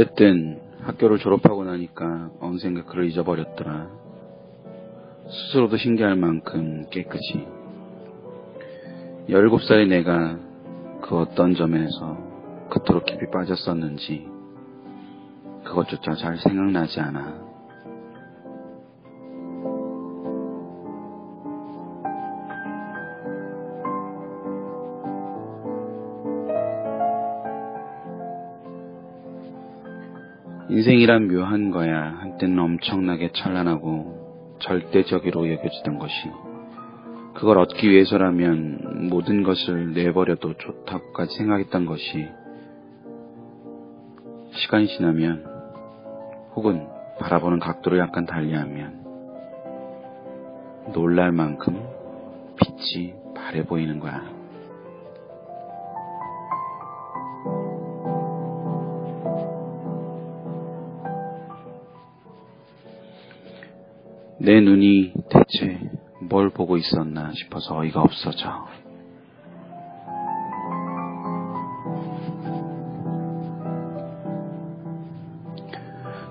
어쨌든 학교를 졸업하고 나니까 어느샌가 그를 잊어버렸더라. 스스로도 신기할 만큼 깨끗이. 17살의 내가 그 어떤 점에서 그토록 깊이 빠졌었는지 그것조차 잘 생각나지 않아. 인생이란 묘한 거야. 한때는 엄청나게 찬란하고 절대적으로 여겨지던 것이. 그걸 얻기 위해서라면 모든 것을 내버려도 좋다고까지 생각했던 것이 시간이 지나면 혹은 바라보는 각도를 약간 달리하면 놀랄 만큼 빛이 바래 보이는 거야. 내 눈이 대체 뭘 보고 있었나 싶어서 어이가 없어져.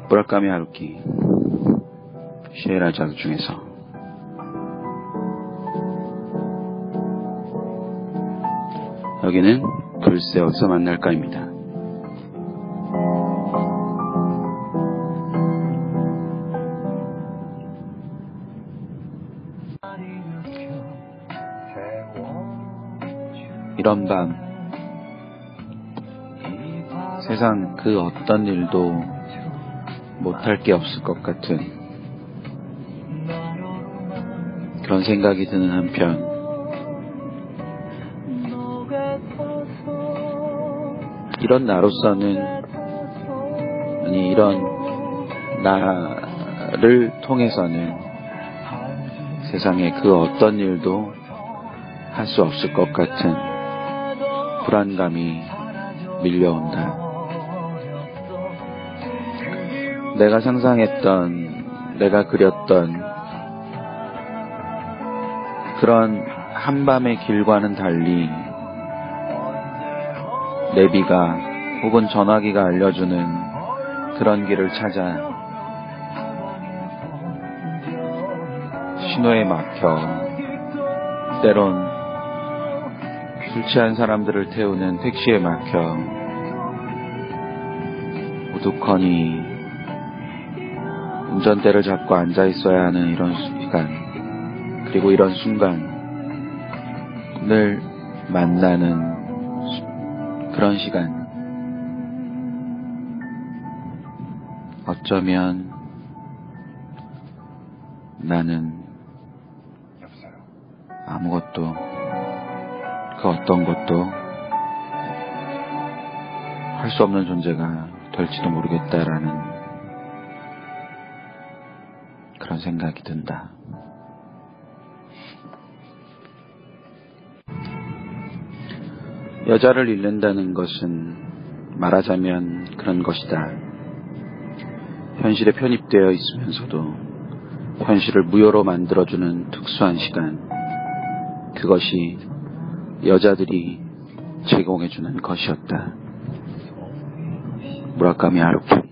무라카미 하루키 시에라자드 중에서 여기는 글쎄 어디서 만날까입니다. 이런 밤. 세상 그 어떤 일도 못할 게 없을 것 같은 그런 생각이 드는 한편. 이런 나로서는 아니 이런 나를 통해서는 세상에 그 어떤 일도 할 수 없을 것 같은 불안감이 밀려온다. 내가 상상했던, 내가 그렸던 그런 한밤의 길과는 달리 내비가 혹은 전화기가 알려주는 그런 길을 찾아 신호에 막혀 때론 술 취한 사람들을 태우는 택시에 막혀 우두커니 운전대를 잡고 앉아 있어야 하는 이런 시간 그리고 이런 순간을 만나는 그런 시간. 어쩌면 나는 아무것도 그 어떤 것도 할 수 없는 존재가 될지도 모르겠다라는 그런 생각이 든다. 여자를 잃는다는 것은 말하자면 그런 것이다. 현실에 편입되어 있으면서도 현실을 무효로 만들어주는 특수한 시간. 그것이 여자들이 제공해주는 것이었다. 무라카미 하루키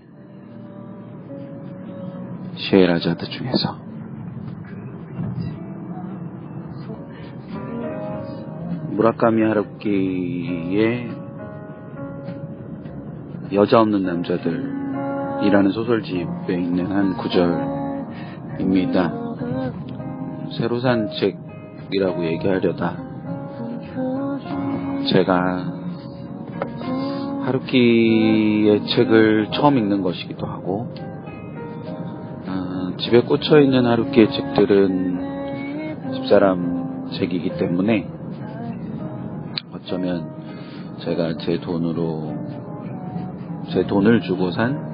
시에라자드 중에서 무라카미 하루키의 여자 없는 남자들이라는 소설집에 있는 한 구절입니다. 새로 산 책이라고 얘기하려다 제가 하루키의 책을 처음 읽는 것이기도 하고 어, 집에 꽂혀 있는 하루키의 책들은 집사람 책이기 때문에 어쩌면 제가 제 돈으로 제 돈을 주고 산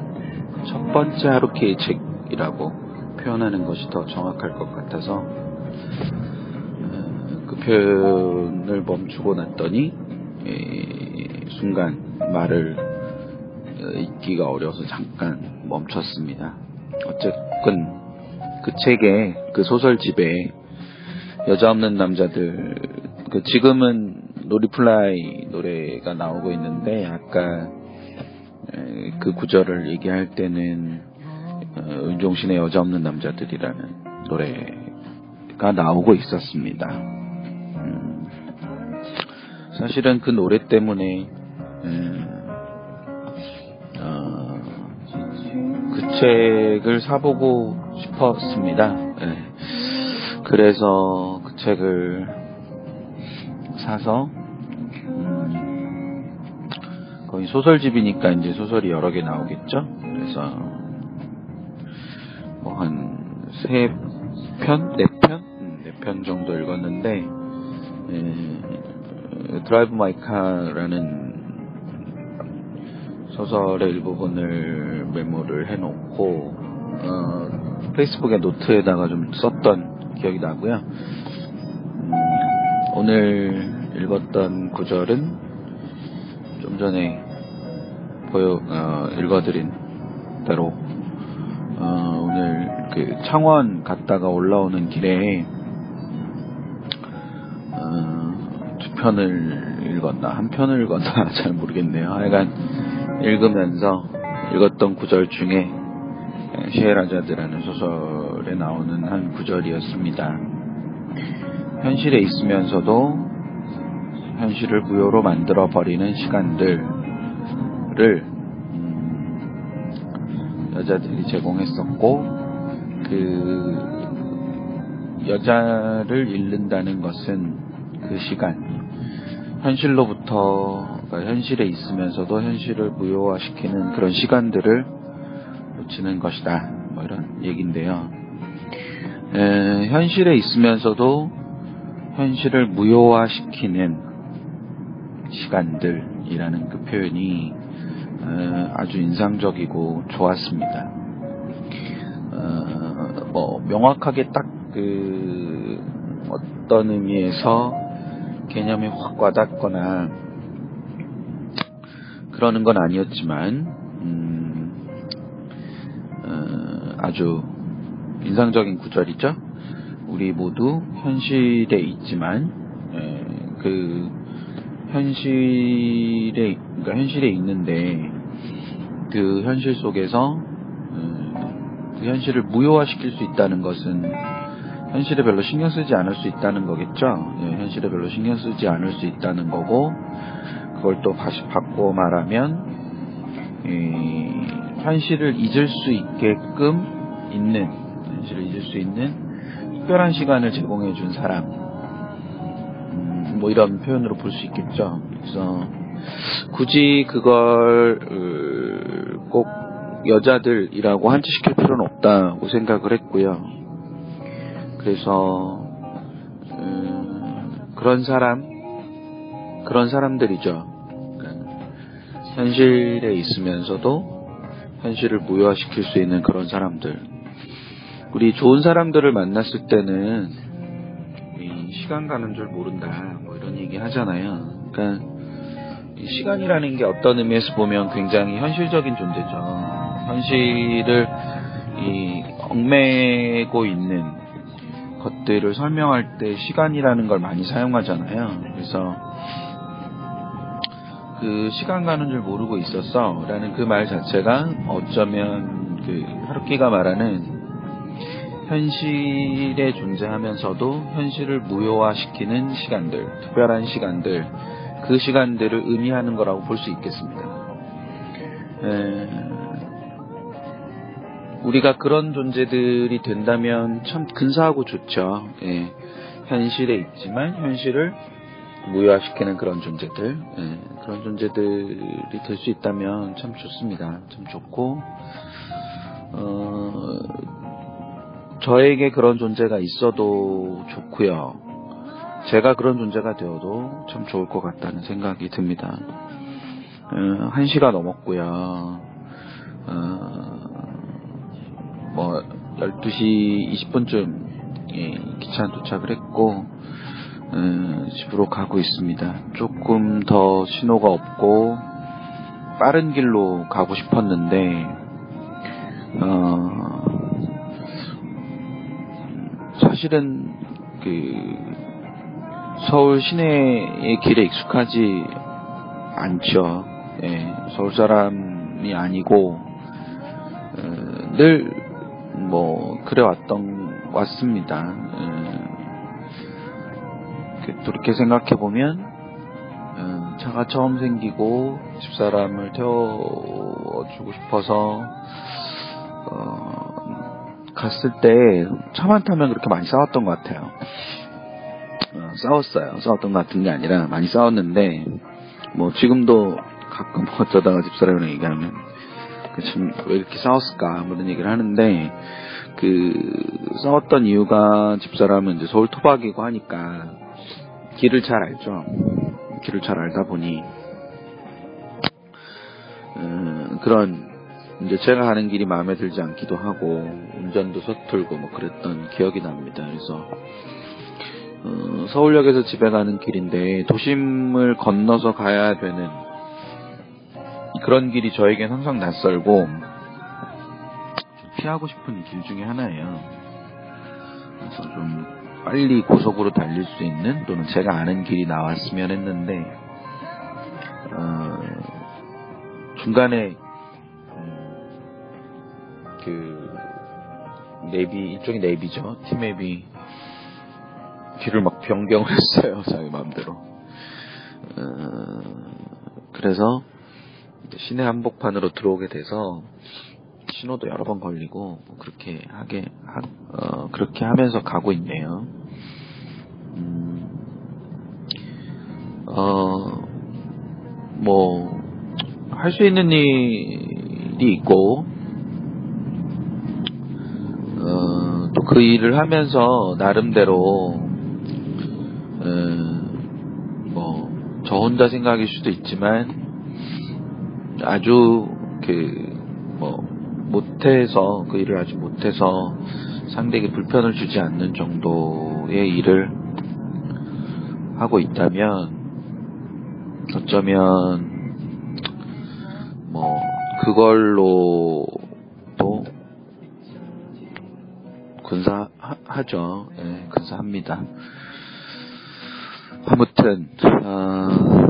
첫 번째 하루키의 책이라고 표현하는 것이 더 정확할 것 같아서 어, 그 표현을 멈추고 났더니 순간 말을 읽기가 어려서 잠깐 멈췄습니다. 어쨌든 그 책에 그 소설집에 여자 없는 남자들 그 지금은 노리플라이 노래가 나오고 있는데 아까 그 구절을 얘기할 때는 어, 윤종신의 여자 없는 남자들이라는 노래가 나오고 있었습니다. 음, 사실은 그 노래 때문에 어, 그 책을 사보고 싶었습니다. 예. 그래서 그 책을 사서 음, 거의 소설집이니까 이제 소설이 여러 개 나오겠죠. 그래서 뭐 한 세 편, 네 편, 음, 네편 정도 읽었는데 예, 드라이브 마이카라는 소설의 일부분을 메모를 해놓고 어, 페이스북에 노트에다가 좀 썼던 기억이 나고요. 음, 오늘 읽었던 구절은 좀 전에 보여 어, 읽어드린 대로 어, 오늘 그 창원 갔다가 올라오는 길에 편을 읽었나 한 편을 읽었나 잘 모르겠네요. 하여간 읽으면서 읽었던 구절 중에 시에라자드라는 소설에 나오는 한 구절이었습니다. 현실에 있으면서도 현실을 무효로 만들어 버리는 시간들을 음, 여자들이 제공했었고 그 여자를 잃는다는 것은 그 시간 현실로부터 그러니까 현실에 있으면서도 현실을 무효화시키는 그런 시간들을 놓치는 것이다. 뭐 이런 얘기인데요. 에, 현실에 있으면서도 현실을 무효화시키는 시간들이라는 그 표현이 에, 아주 인상적이고 좋았습니다. 어, 뭐 명확하게 딱 그 어떤 의미에서 개념이 확 와닿거나 그러는 건 아니었지만 음, 어, 아주 인상적인 구절이죠. 우리 모두 현실에 있지만 에, 그 현실에 그러니까 현실에 있는데 그 현실 속에서 음, 그 현실을 무효화시킬 수 있다는 것은 현실에 별로 신경 쓰지 않을 수 있다는 거겠죠. 예, 현실에 별로 신경 쓰지 않을 수 있다는 거고 그걸 또 다시 바꿔 말하면 이, 현실을 잊을 수 있게끔 있는 현실을 잊을 수 있는 특별한 시간을 제공해 준 사람 음, 뭐 이런 표현으로 볼 수 있겠죠. 그래서 굳이 그걸 어, 꼭 여자들이라고 한치시킬 필요는 없다고 생각을 했고요. 그래서 음, 그런 사람 그런 사람들이죠. 그러니까 현실에 있으면서도 현실을 무효화시킬 수 있는 그런 사람들. 우리 좋은 사람들을 만났을 때는 시간 가는 줄 모른다. 뭐 이런 얘기 하잖아요. 그러니까 시간이라는 게 어떤 의미에서 보면 굉장히 현실적인 존재죠. 현실을 이 얽매고 있는 것들을 설명할 때 시간이라는 걸 많이 사용하잖아요. 그래서 그 시간 가는 줄 모르고 있었어 라는 그 말 자체가 어쩌면 그 하루키가 말하는 현실에 존재하면서도 현실을 무효화시키는 시간들, 특별한 시간들, 그 시간들을 의미하는 거라고 볼 수 있겠습니다. 에, 우리가 그런 존재들이 된다면 참 근사하고 좋죠. 예, 현실에 있지만 현실을 무효화시키는 그런 존재들, 예, 그런 존재들이 될 수 있다면 참 좋습니다. 참 좋고, 어, 저에게 그런 존재가 있어도 좋고요. 제가 그런 존재가 되어도 참 좋을 것 같다는 생각이 듭니다. 어, 1시가 넘었고요. 어, 뭐 12시 20분쯤 예, 기차 도착을 했고 어, 집으로 가고 있습니다. 조금 더 신호가 없고 빠른 길로 가고 싶었는데 어, 사실은 그 서울 시내의 길에 익숙하지 않죠. 예, 서울 사람이 아니고 어, 늘 뭐 그래 왔던 왔습니다. 예, 그렇게 생각해 보면 어, 차가 처음 생기고 집사람을 태워주고 싶어서 어, 갔을 때 차만 타면 그렇게 많이 싸웠던 것 같아요. 어, 싸웠어요. 싸웠던 것 같은 게 아니라 많이 싸웠는데 뭐 지금도 가끔 어쩌다가 집사람이랑 얘기하면 그 참 왜 이렇게 싸웠을까 뭐 이런 얘기를 하는데 그 싸웠던 이유가 집사람은 이제 서울 토박이고 하니까 길을 잘 알죠. 길을 잘 알다 보니 음, 그런 이제 제가 가는 길이 마음에 들지 않기도 하고 운전도 서툴고 뭐 그랬던 기억이 납니다. 그래서 어, 서울역에서 집에 가는 길인데 도심을 건너서 가야 되는 그런 길이 저에겐 항상 낯설고 피하고 싶은 길 중에 하나예요. 그래서 좀 빨리 고속으로 달릴 수 있는 또는 제가 아는 길이 나왔으면 했는데 어, 중간에 음, 그 네비 일종의 네비죠. 팀앱이 길을 막 변경을 했어요 자기 마음대로. 어, 그래서 시내 한복판으로 들어오게 돼서 신호도 여러 번 걸리고 뭐 그렇게 하게 하, 어, 그렇게 하면서 가고 있네요. 음, 어, 뭐 할 수 있는 일이 있고 어, 또 그 일을 하면서 나름대로 뭐저 혼자 생각일 수도 있지만 아주 그 뭐 못해서 그 일을 아주 못해서 상대에게 불편을 주지 않는 정도의 일을 하고 있다면 어쩌면 뭐 그걸로도 근사하죠. 예, 근사합니다. 아무튼 어,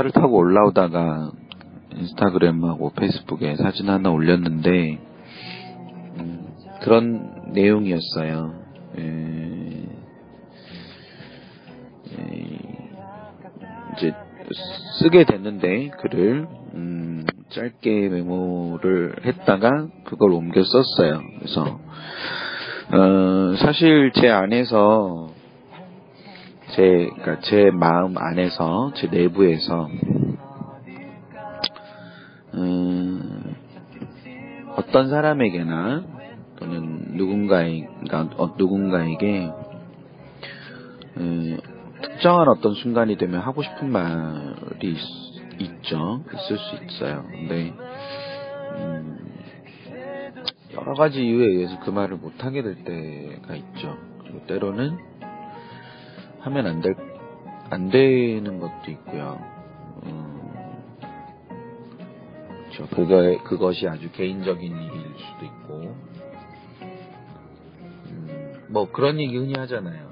차를 타고 올라오다가 인스타그램하고 페이스북에 사진 하나 올렸는데 음, 그런 내용이었어요. 에, 에, 이제 쓰게 됐는데 글을 음, 짧게 메모를 했다가 그걸 옮겨 썼어요. 그래서 어, 사실 제 안에서 제, 그러니까 제 마음 안에서 제 내부에서 음, 어떤 사람에게나 또는 누군가에 어, 누군가에게 음, 특정한 어떤 순간이 되면 하고 싶은 말이 있, 죠 있을 수 있어요. 근데 음, 여러 가지 이유에 의해서 그 말을 못 하게 될 때가 있죠. 그리고 때로는 하면 안 될, 안 되는 것도 있고요. 음, 그렇죠. 그거, 그것이 아주 개인적인 일일 수도 있고, 음, 뭐 그런 얘기 흔히 하잖아요.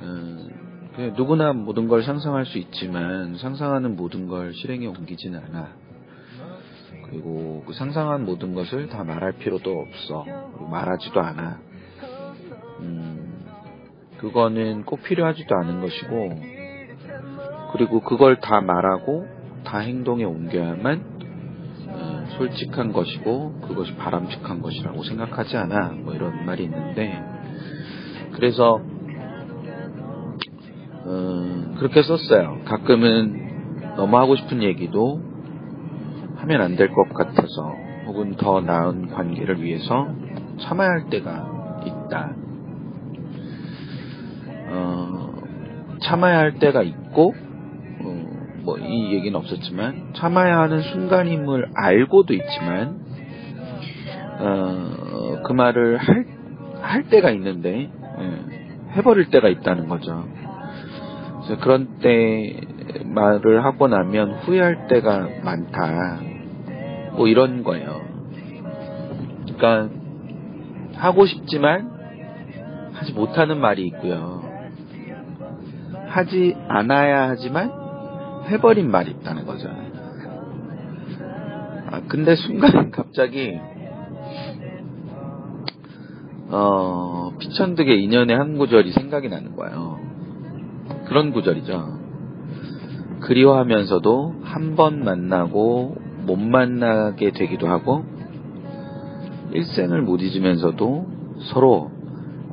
음, 누구나 모든 걸 상상할 수 있지만 상상하는 모든 걸 실행에 옮기지는 않아. 그리고 그 상상한 모든 것을 다 말할 필요도 없어. 말하지도 않아. 음, 그거는 꼭 필요하지도 않은 것이고, 그리고 그걸 다 말하고 다 행동에 옮겨야만 어, 솔직한 것이고 그것이 바람직한 것이라고 생각하지 않아. 뭐 이런 말이 있는데, 그래서 어, 그렇게 썼어요. 가끔은 너무 하고 싶은 얘기도 하면 안 될 것 같아서 혹은 더 나은 관계를 위해서 참아야 할 때가 있다. 어, 참아야 할 때가 있고 어, 뭐이 얘기는 없었지만 참아야 하는 순간임을 알고도 있지만 어, 그 말을 할, 할 때가 있는데 예, 해버릴 때가 있다는 거죠. 그래서 그런 때 말을 하고 나면 후회할 때가 많다. 뭐 이런 거예요. 그러니까 하고 싶지만 하지 못하는 말이 있고요. 하지 않아야 하지만 해버린 말이 있다는 거죠. 아, 근데 순간 갑자기 어, 피천득의 인연의 한 구절이 생각이 나는 거예요. 그런 구절이죠. 그리워하면서도 한 번 만나고 못 만나게 되기도 하고 일생을 못 잊으면서도 서로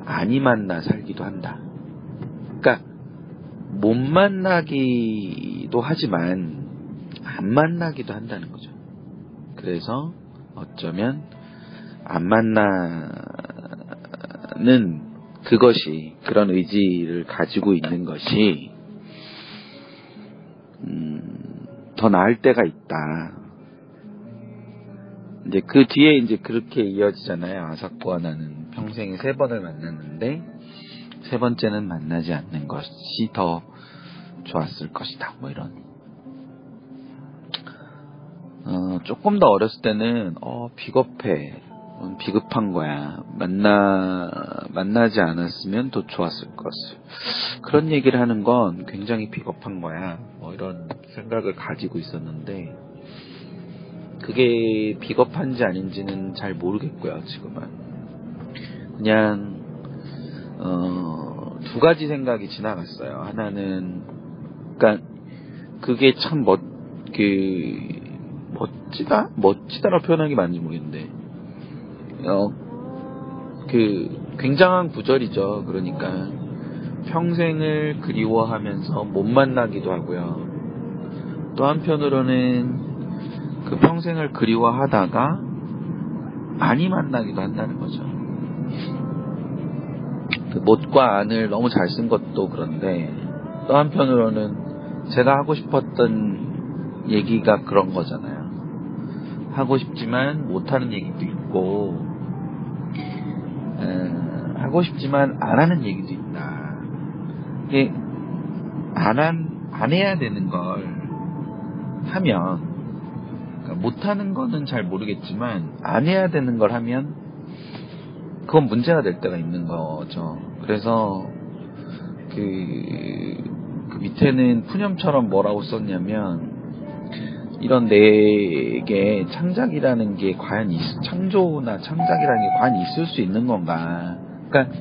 아니 만나 살기도 한다. 그러니까 못 만나기도 하지만 안 만나기도 한다는 거죠. 그래서 어쩌면 안 만나는 그것이 그런 의지를 가지고 있는 것이 음, 더 나을 때가 있다. 이제 그 뒤에 이제 그렇게 이어지잖아요. 아사코와 나는 평생에 세 번을 만났는데 세 번째는 만나지 않는 것이 더 좋았을 것이다. 뭐 이런. 어, 조금 더 어렸을 때는 어 비겁해. 음, 비급한 거야. 만나, 만나지 않았으면 더 좋았을 것을. 그런 얘기를 하는 건 굉장히 비겁한 거야. 뭐 이런 생각을 가지고 있었는데, 그게 비겁한지 아닌지는 잘 모르겠고요, 지금은. 그냥, 어, 두 가지 생각이 지나갔어요. 하나는, 그니까, 그게 참 멋, 그, 멋지다? 멋지다라고 표현하기 맞는지 모르겠는데, 어, 그, 굉장한 구절이죠. 그러니까, 평생을 그리워하면서 못 만나기도 하고요. 또 한편으로는 그 평생을 그리워하다가 많이 만나기도 한다는 거죠. 그 못과 안을 너무 잘 쓴 것도 그런데 또 한편으로는 제가 하고 싶었던 얘기가 그런 거잖아요. 하고 싶지만 못하는 얘기도 있고 에, 하고 싶지만 안 하는 얘기도 있다. 이게 안, 한, 안 해야 되는 걸 하면 그러니까 못하는 거는 잘 모르겠지만 안 해야 되는 걸 하면 그건 문제가 될 때가 있는 거죠. 그래서 그, 그 밑에는 푸념처럼 뭐라고 썼냐면 이런 내게 창작이라는 게 과연 있, 창조나 창작이라는 게 과연 있을 수 있는 건가? 그러니까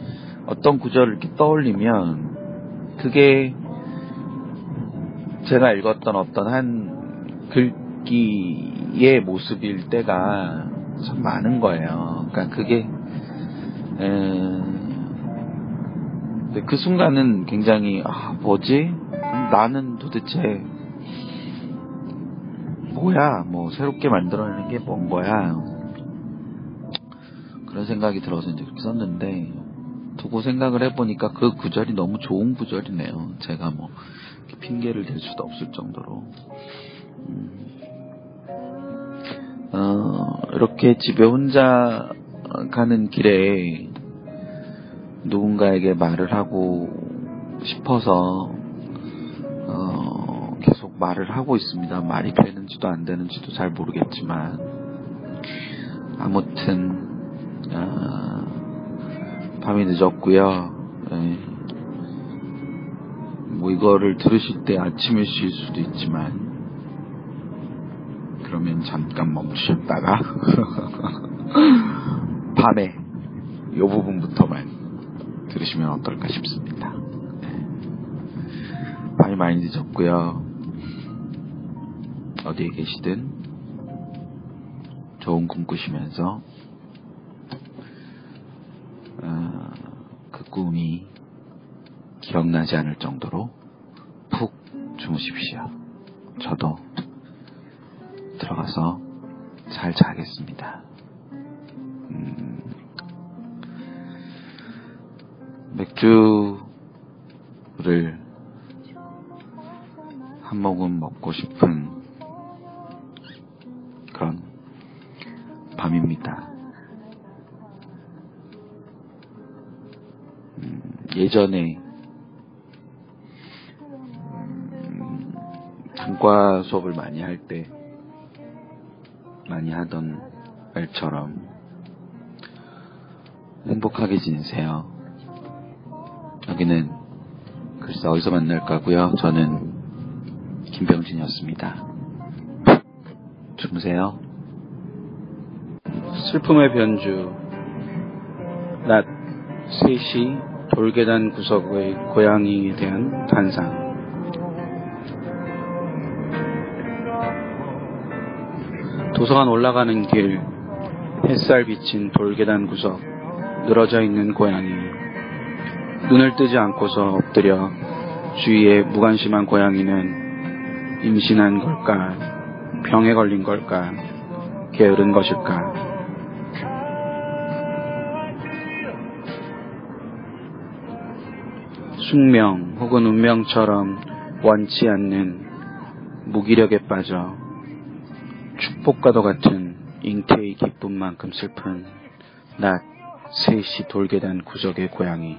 어떤 구절을 이렇게 떠올리면 그게 제가 읽었던 어떤 한 글귀의 모습일 때가 참 많은 거예요. 그러니까 그게 에, 그 순간은 굉장히 아 뭐지? 나는 도대체 뭐야? 뭐 새롭게 만들어내는 게 뭔 거야? 그런 생각이 들어서 이제 그렇게 썼는데 두고 생각을 해보니까 그 구절이 너무 좋은 구절이네요. 제가 뭐 핑계를 댈 수도 없을 정도로. 음, 어, 이렇게 집에 혼자 가는 길에 누군가에게 말을 하고 싶어서 어, 계속 말을 하고 있습니다. 말이 되는지도 안 되는지도 잘 모르겠지만 아무튼 어, 밤이 늦었고요. 네. 뭐 이거를 들으실 때 아침이실 수도 있지만 그러면 잠깐 멈추셨다가 밤에 이 부분부터만 들으시면 어떨까 싶습니다. 네. 밤이 많이 늦었고요. 어디에 계시든 좋은 꿈 꾸시면서 어, 그 꿈이 기억나지 않을 정도로 푹 주무십시오. 저도 들어가서 잘 자겠습니다. 음, 맥주를 한 모금 먹고 싶은 그런 밤입니다. 음, 예전에 음, 단과 수업을 많이 할 때 많이 하던 말처럼 행복하게 지내세요. 여기는 글쎄 어디서 만날까고요. 저는 김병진이었습니다. 주무세요. 슬픔의 변주 낮 3시 돌계단 구석의 고양이에 대한 단상 도서관 올라가는 길 햇살 비친 돌계단 구석 늘어져 있는 고양이 눈을 뜨지 않고서 엎드려 주위에 무관심한 고양이는 임신한 걸까 병에 걸린 걸까 게으른 것일까? 숙명 혹은 운명처럼 원치 않는 무기력에 빠져 축복과도 같은 잉태의 기쁨만큼 슬픈 낮 3시 돌계단 구석의 고양이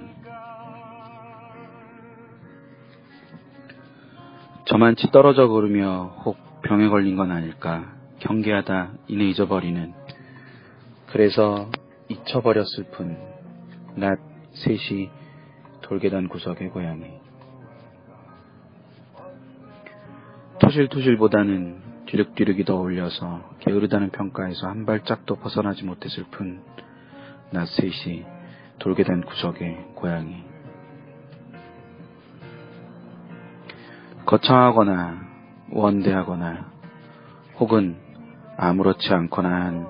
저만치 떨어져 걸으며 혹 병에 걸린 건 아닐까. 경계하다 이내 잊어버리는. 그래서 잊혀버렸을 뿐 낮 3시 돌계단 구석의 고양이 토실토실보다는 뒤룩뒤룩이 더 어울려서 게으르다는 평가에서 한 발짝도 벗어나지 못했을 뿐 낮 3시 돌계단 구석의 고양이 거창하거나 원대하거나 혹은 아무렇지 않거나 한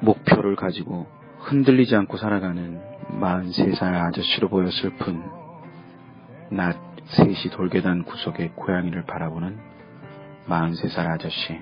목표를 가지고 흔들리지 않고 살아가는 43살 아저씨로 보였을 뿐 낮 3시 돌계단 구석의 고양이를 바라보는 43살 아저씨